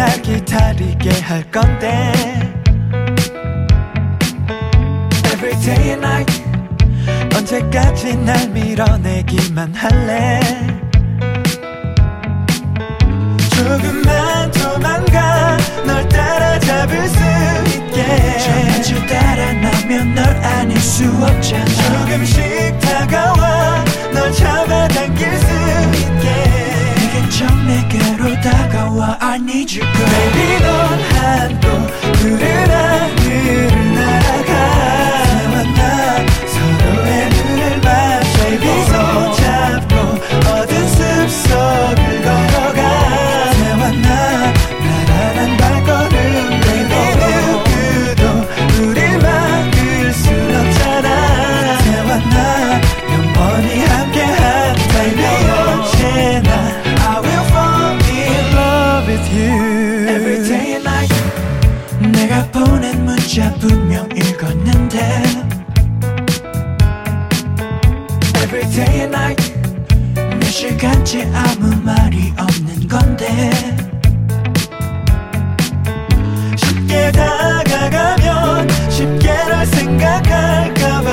날 기다리게 할 건데? Every day and night. 언제까지 날 밀어내기만 할래? 조금만 도망가. 널 따라잡을 수 있게. 저마저 따라 나면 널 아닐 수 없잖아. 조금씩 다가와. 널 잡아당길 수 있게 좀 내게로 다가와 I need you girl Baby 넌 한도 푸른 하늘을 날 시간째 아무 말이 없는 건데. 쉽게 다가가면 쉽게 널 생각할까봐.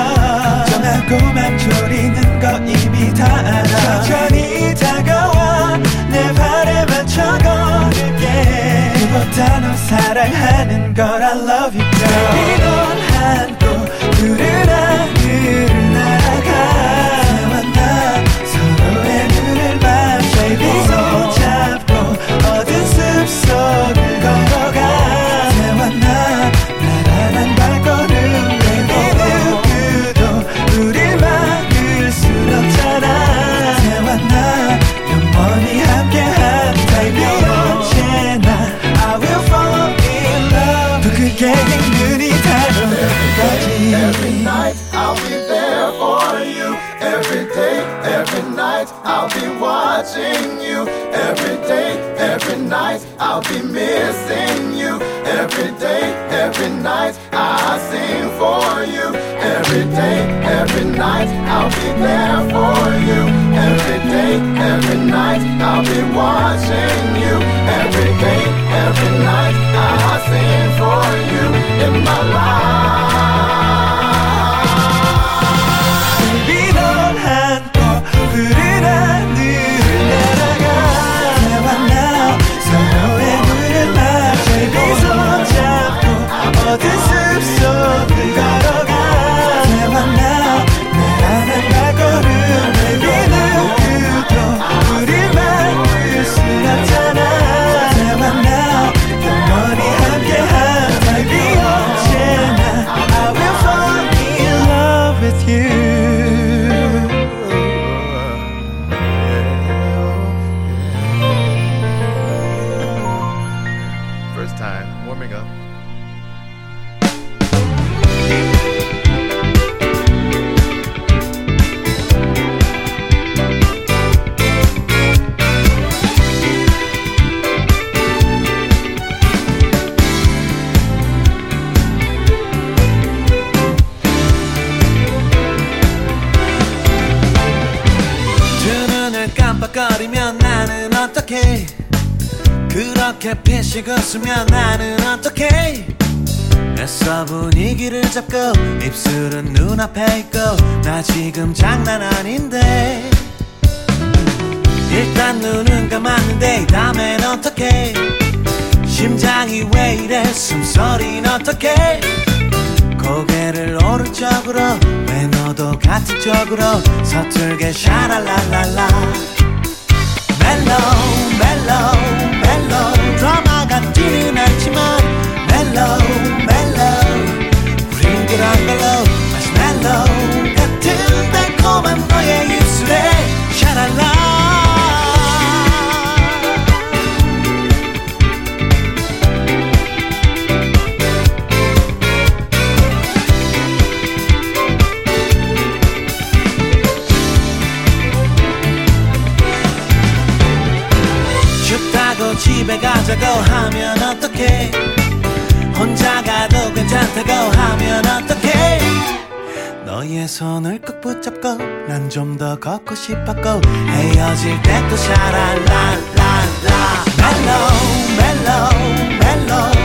맘 졸이는 거 이미 다 알아. 천천히 다가와 내 발에 맞춰 걸을게. 그보다 너 사랑하는 걸 I love you girl. 넌 한도 푸른 missing you. Every day, every night I sing for you. Every day, every night I'll be there for you. Every day, every night I'll be watching you. Every day, every night I sing for you in my life. 쪽으로 서툴게 샤랄랄랄라 집에 가자고 하면 어떡해? 혼자 가도 괜찮다고 하면 어떡해? 너의 손을 꼭 붙잡고 난 좀 더 걷고 싶었고 헤어질 때 또 샤랄랄랄라. 예전 그대로의 모습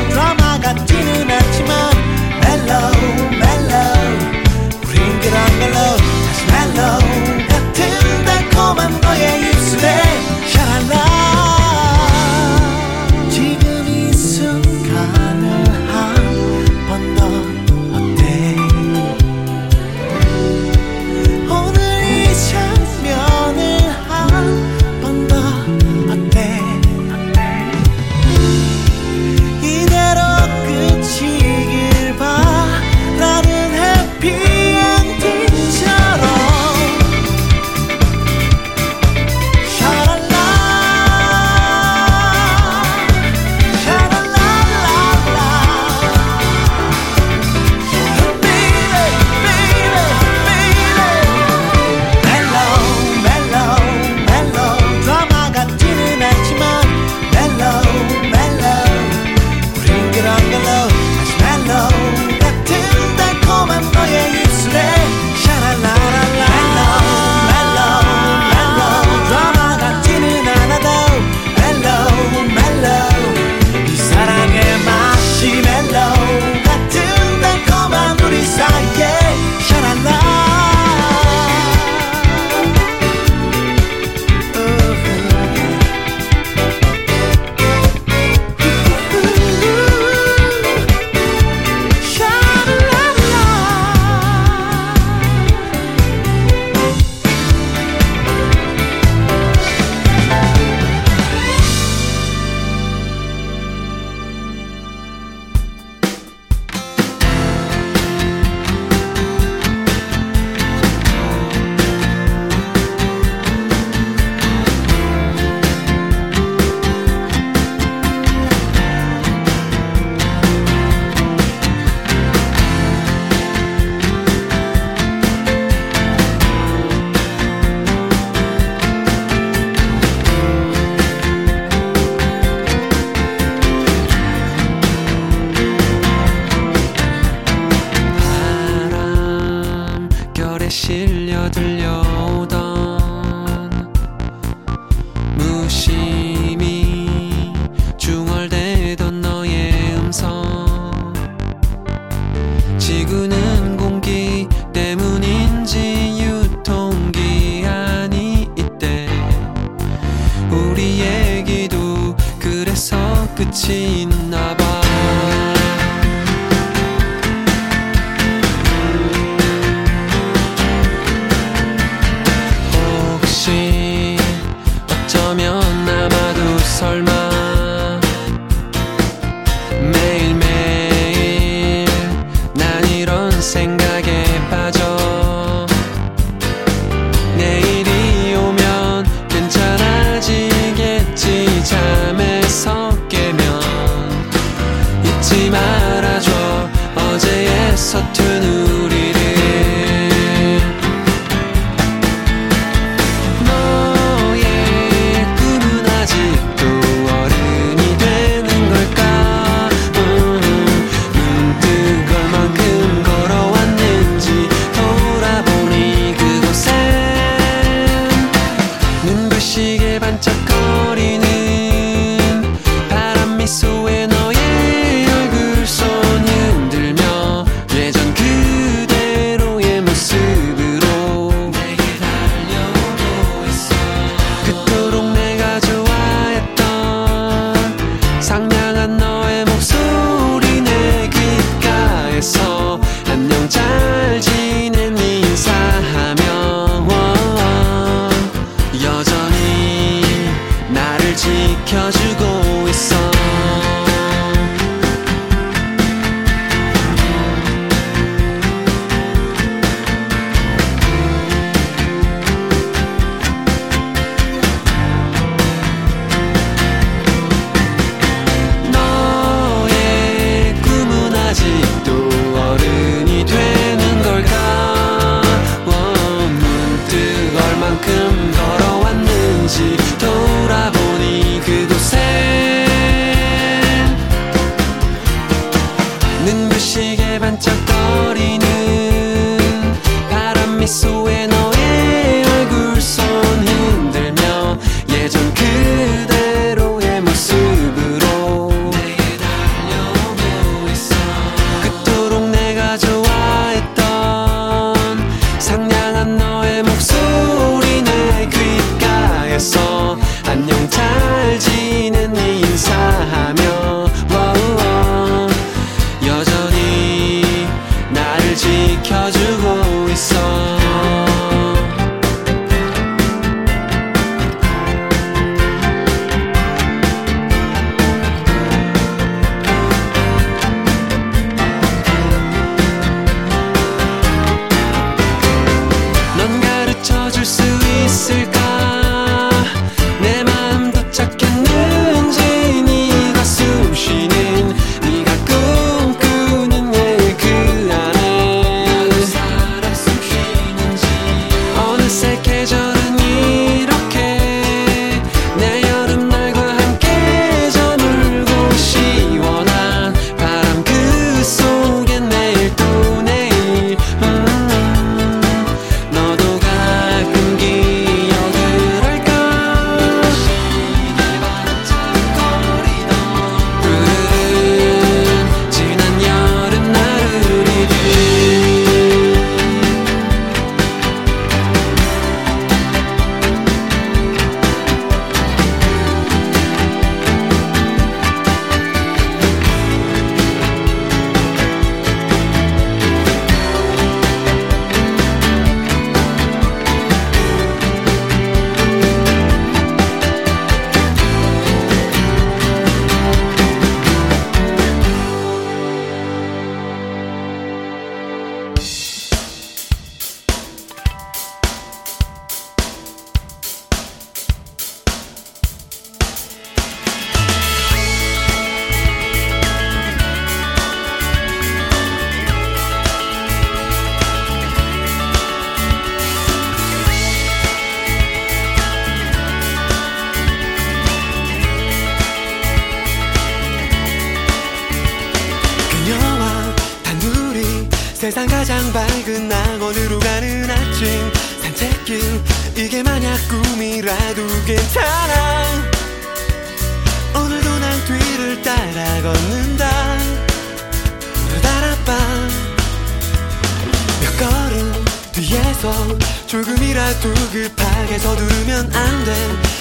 뒤에서 조금이라도 급하게 서두르면 안 돼.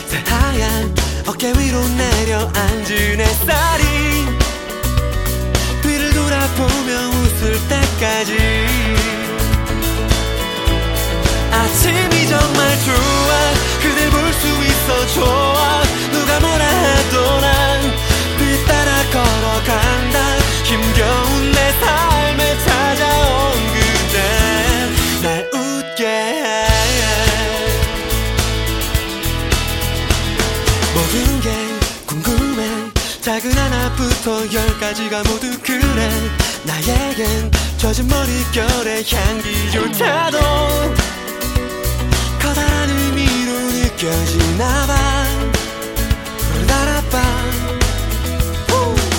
새하얀 어깨 위로 내려앉은 햇살이. 뒤를 돌아보며 웃을 때까지. 아침이 정말 좋아. 그댈 볼 수 있어 좋아. 누가 뭐라 해도 난 뒤따라 걸어간다. 힘겨운 내 삶에 찾아온 그 모든 게 궁금해. 작은 하나부터 열까지가 모두 그래. 나에겐 젖은 머릿결의 향기조차도 커다란 의미로 느껴지나봐. 따라밤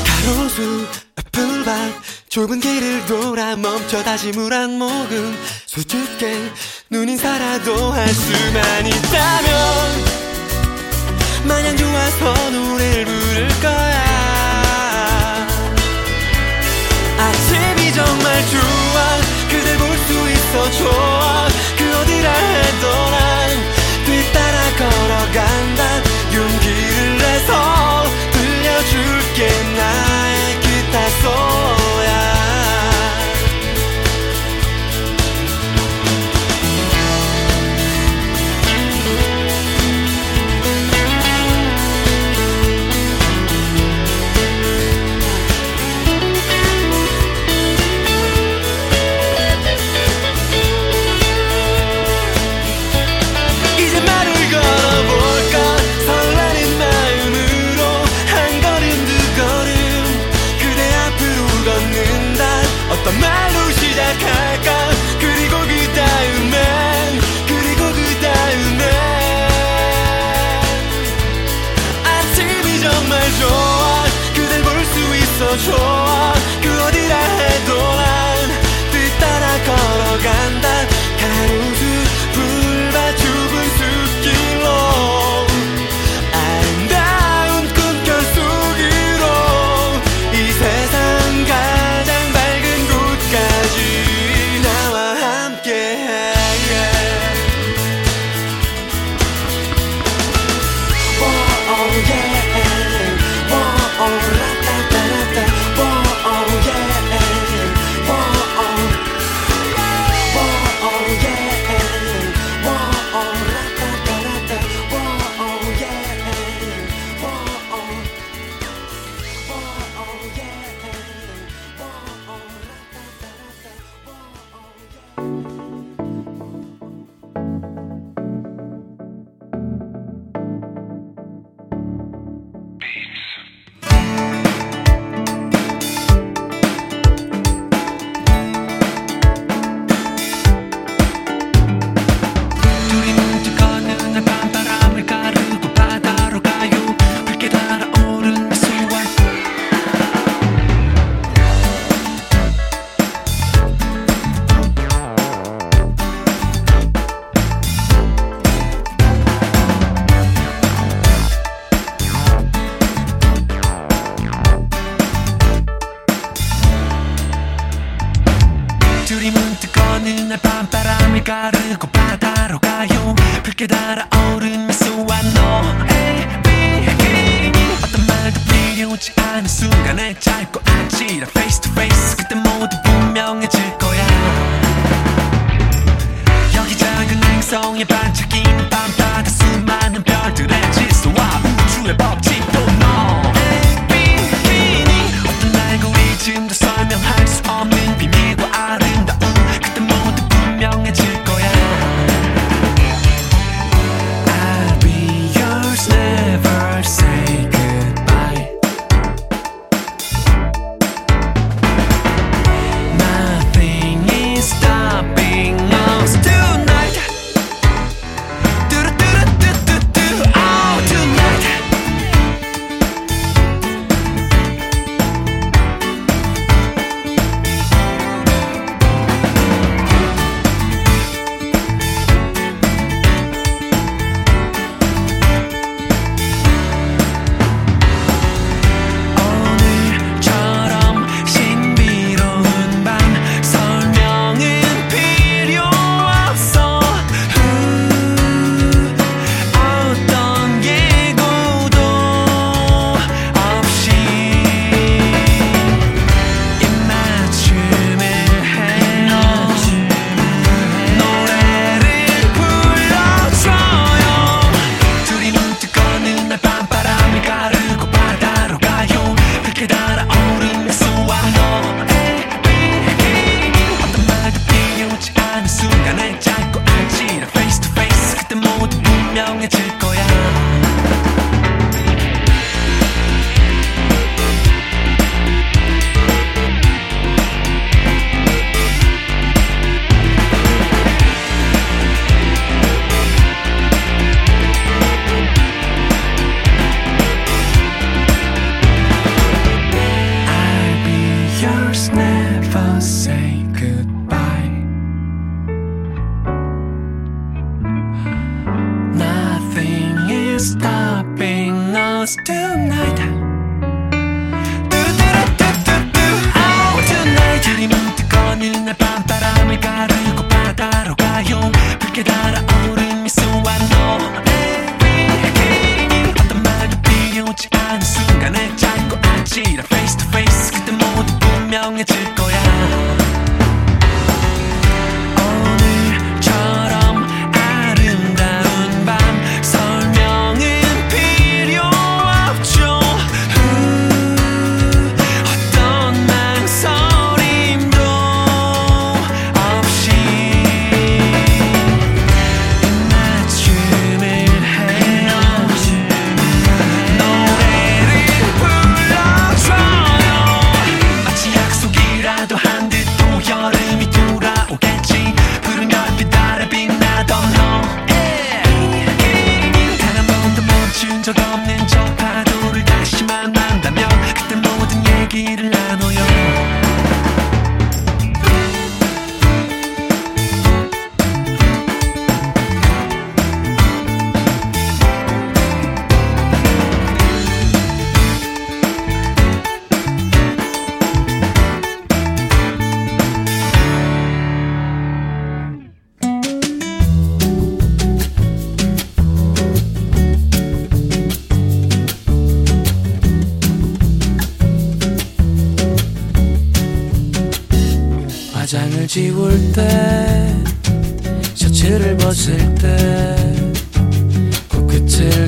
가로수 풀밭 좁은 길을 돌아 멈춰 다시 물 한 모금. 수줍게 눈인사라도 할 수만 있다면 마냥 좋아서 노래를 부를 거야. 아침이 정말 좋아. 그댈 볼 수 있어 좋아. 그 어디라 해도 난 뒤따라 걸어간다. 용기를 내서 들려줄게. 나의 기타 소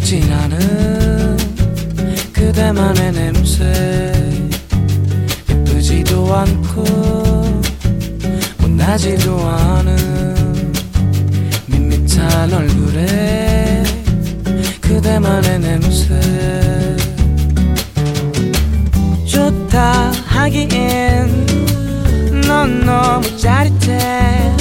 익숙하진 않은 그대만의 냄새. 예쁘지도 않고 못나지도 않은 밋밋한 얼굴에 그대만의 냄새. 좋다 하기엔 넌 너무 짜릿해.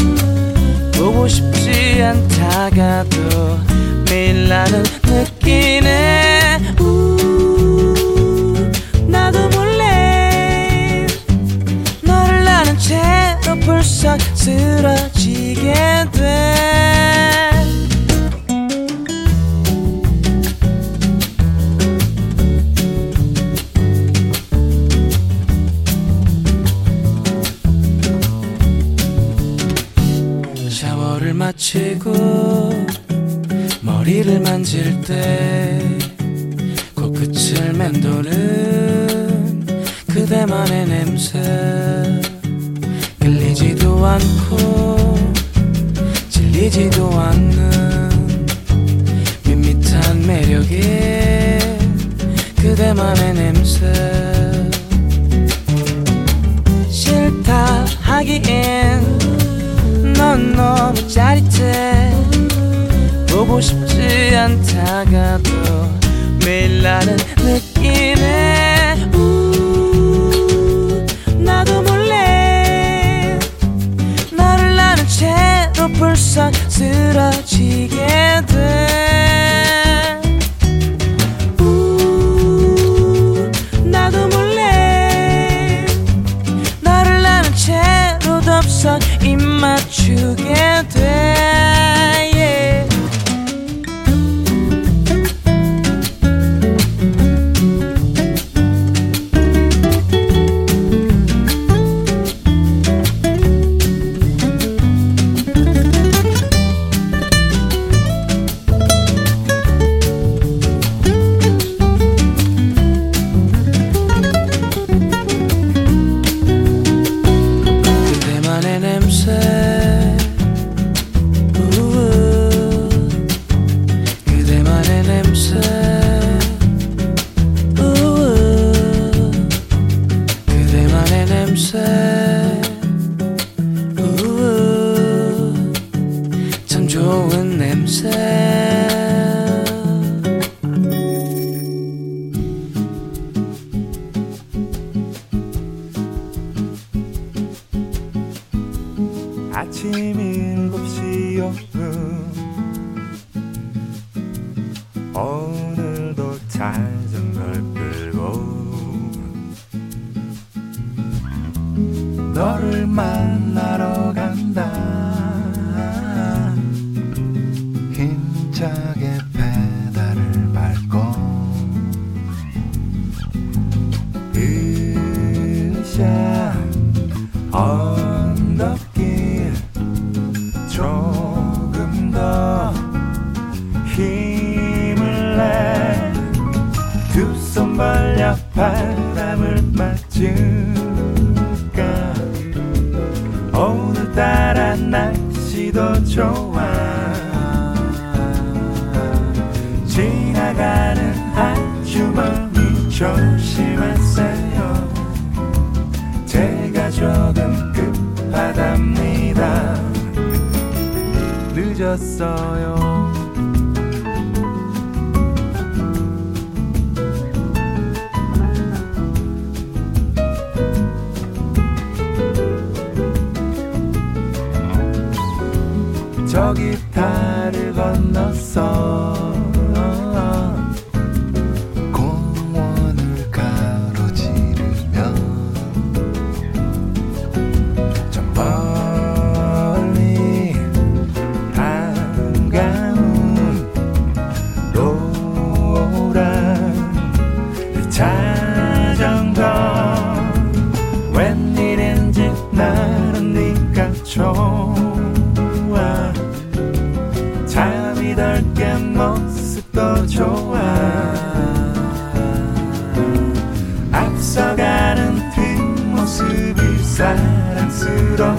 보고 싶지 않다가도 매일 나는 느끼네. 우 나도 몰래 너를 아는 채로 불쌍스러워. 모습도 좋아. 앞서가는 뒷모습이 사랑스러워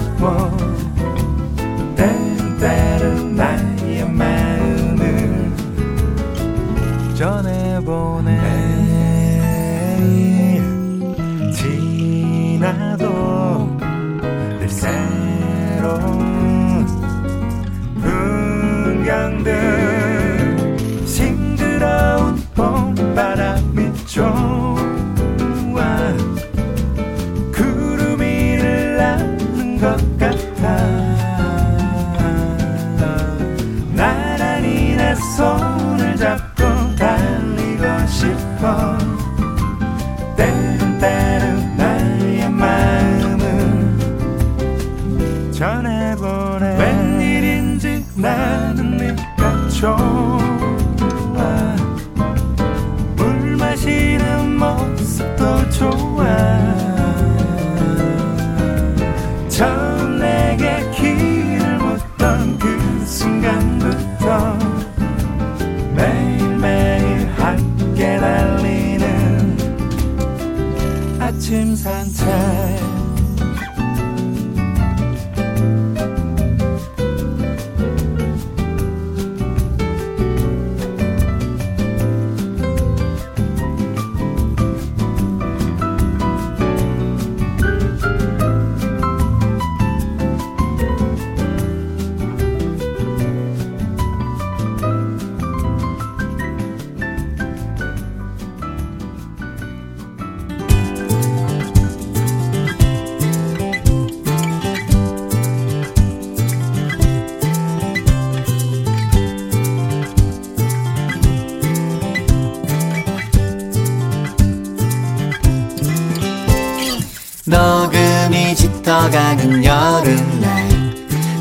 가는 여름날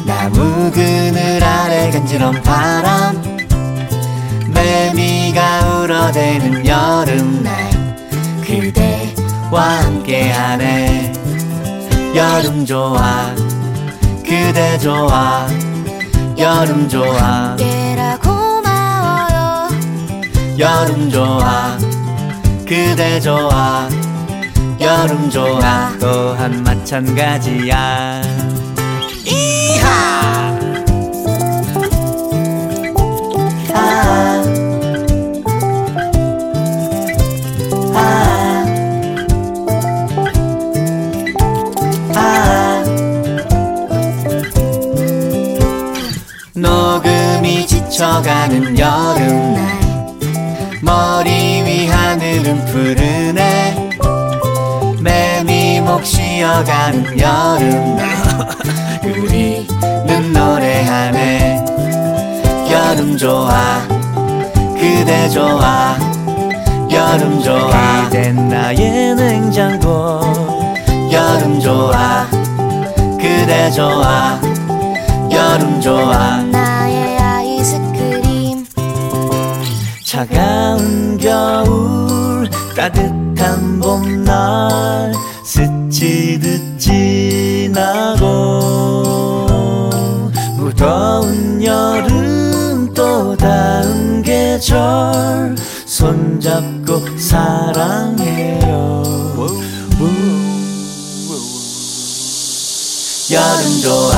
나무 그늘 아래 간지럼 바람 매미가 울어대는 여름날 그대와 함께하네. 여름 좋아 그대 좋아 여름 좋아 깨라 고마워요. 여름 좋아 그대 좋아 여름 좋아 또한 마찬가지야 이하 아. 아. 아. 녹음이 지쳐가는 여름날 머리 위 하늘은 푸르 쉬어가는 여름날. 우리는 노래하네. 여름 좋아. 그대 좋아. 여름 좋아. 그댄 나의 냉장고. 여름 좋아. 그대 좋아. 여름 좋아. 나의 아이스크림. 차가운 겨울 따뜻한 봄날 지나고 무더운 여름 또 다음 계절 손잡고 사랑해요. 여름 좋아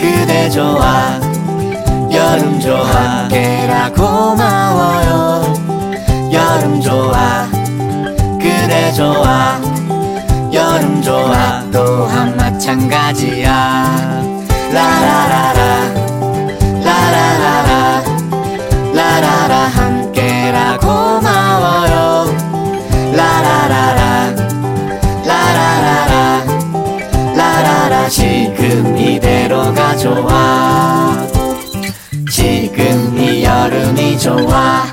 그대 좋아 여름 좋아 함께라 고마워요. 여름 좋아 그대 좋아 여름 좋아. 또한 마찬가지야. 라라라라. 라라라라. 라라라 함께라. 고마워요. 라라라라. 라라라라. 라라라. 지금 이대로가 좋아. 지금 이 여름이 좋아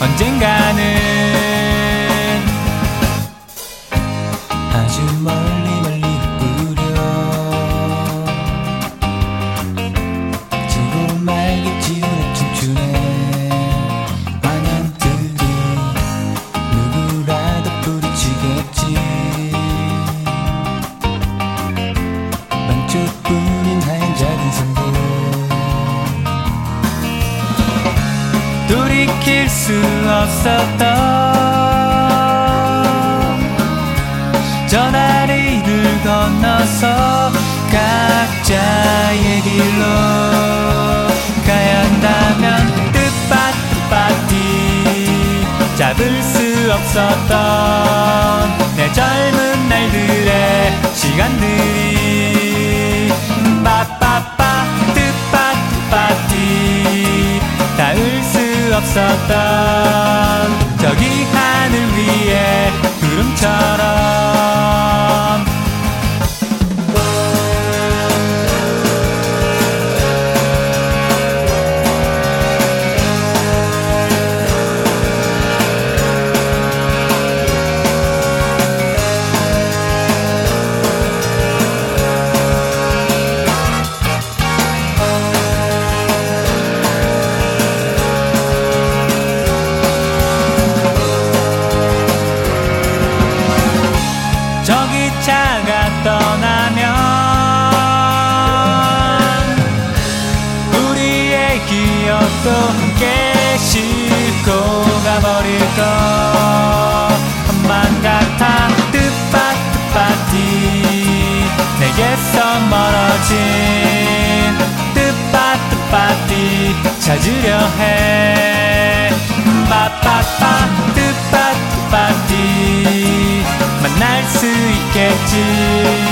언젠가는. 있었던 저기 하늘 위에 구름처럼 것만 같아 뜻밭뜻밭이 내게서 멀어진 뜻밭뜻밭이 찾으려 해. 빠빠빠 뜻밭뜻밭이 만날 수 있겠지.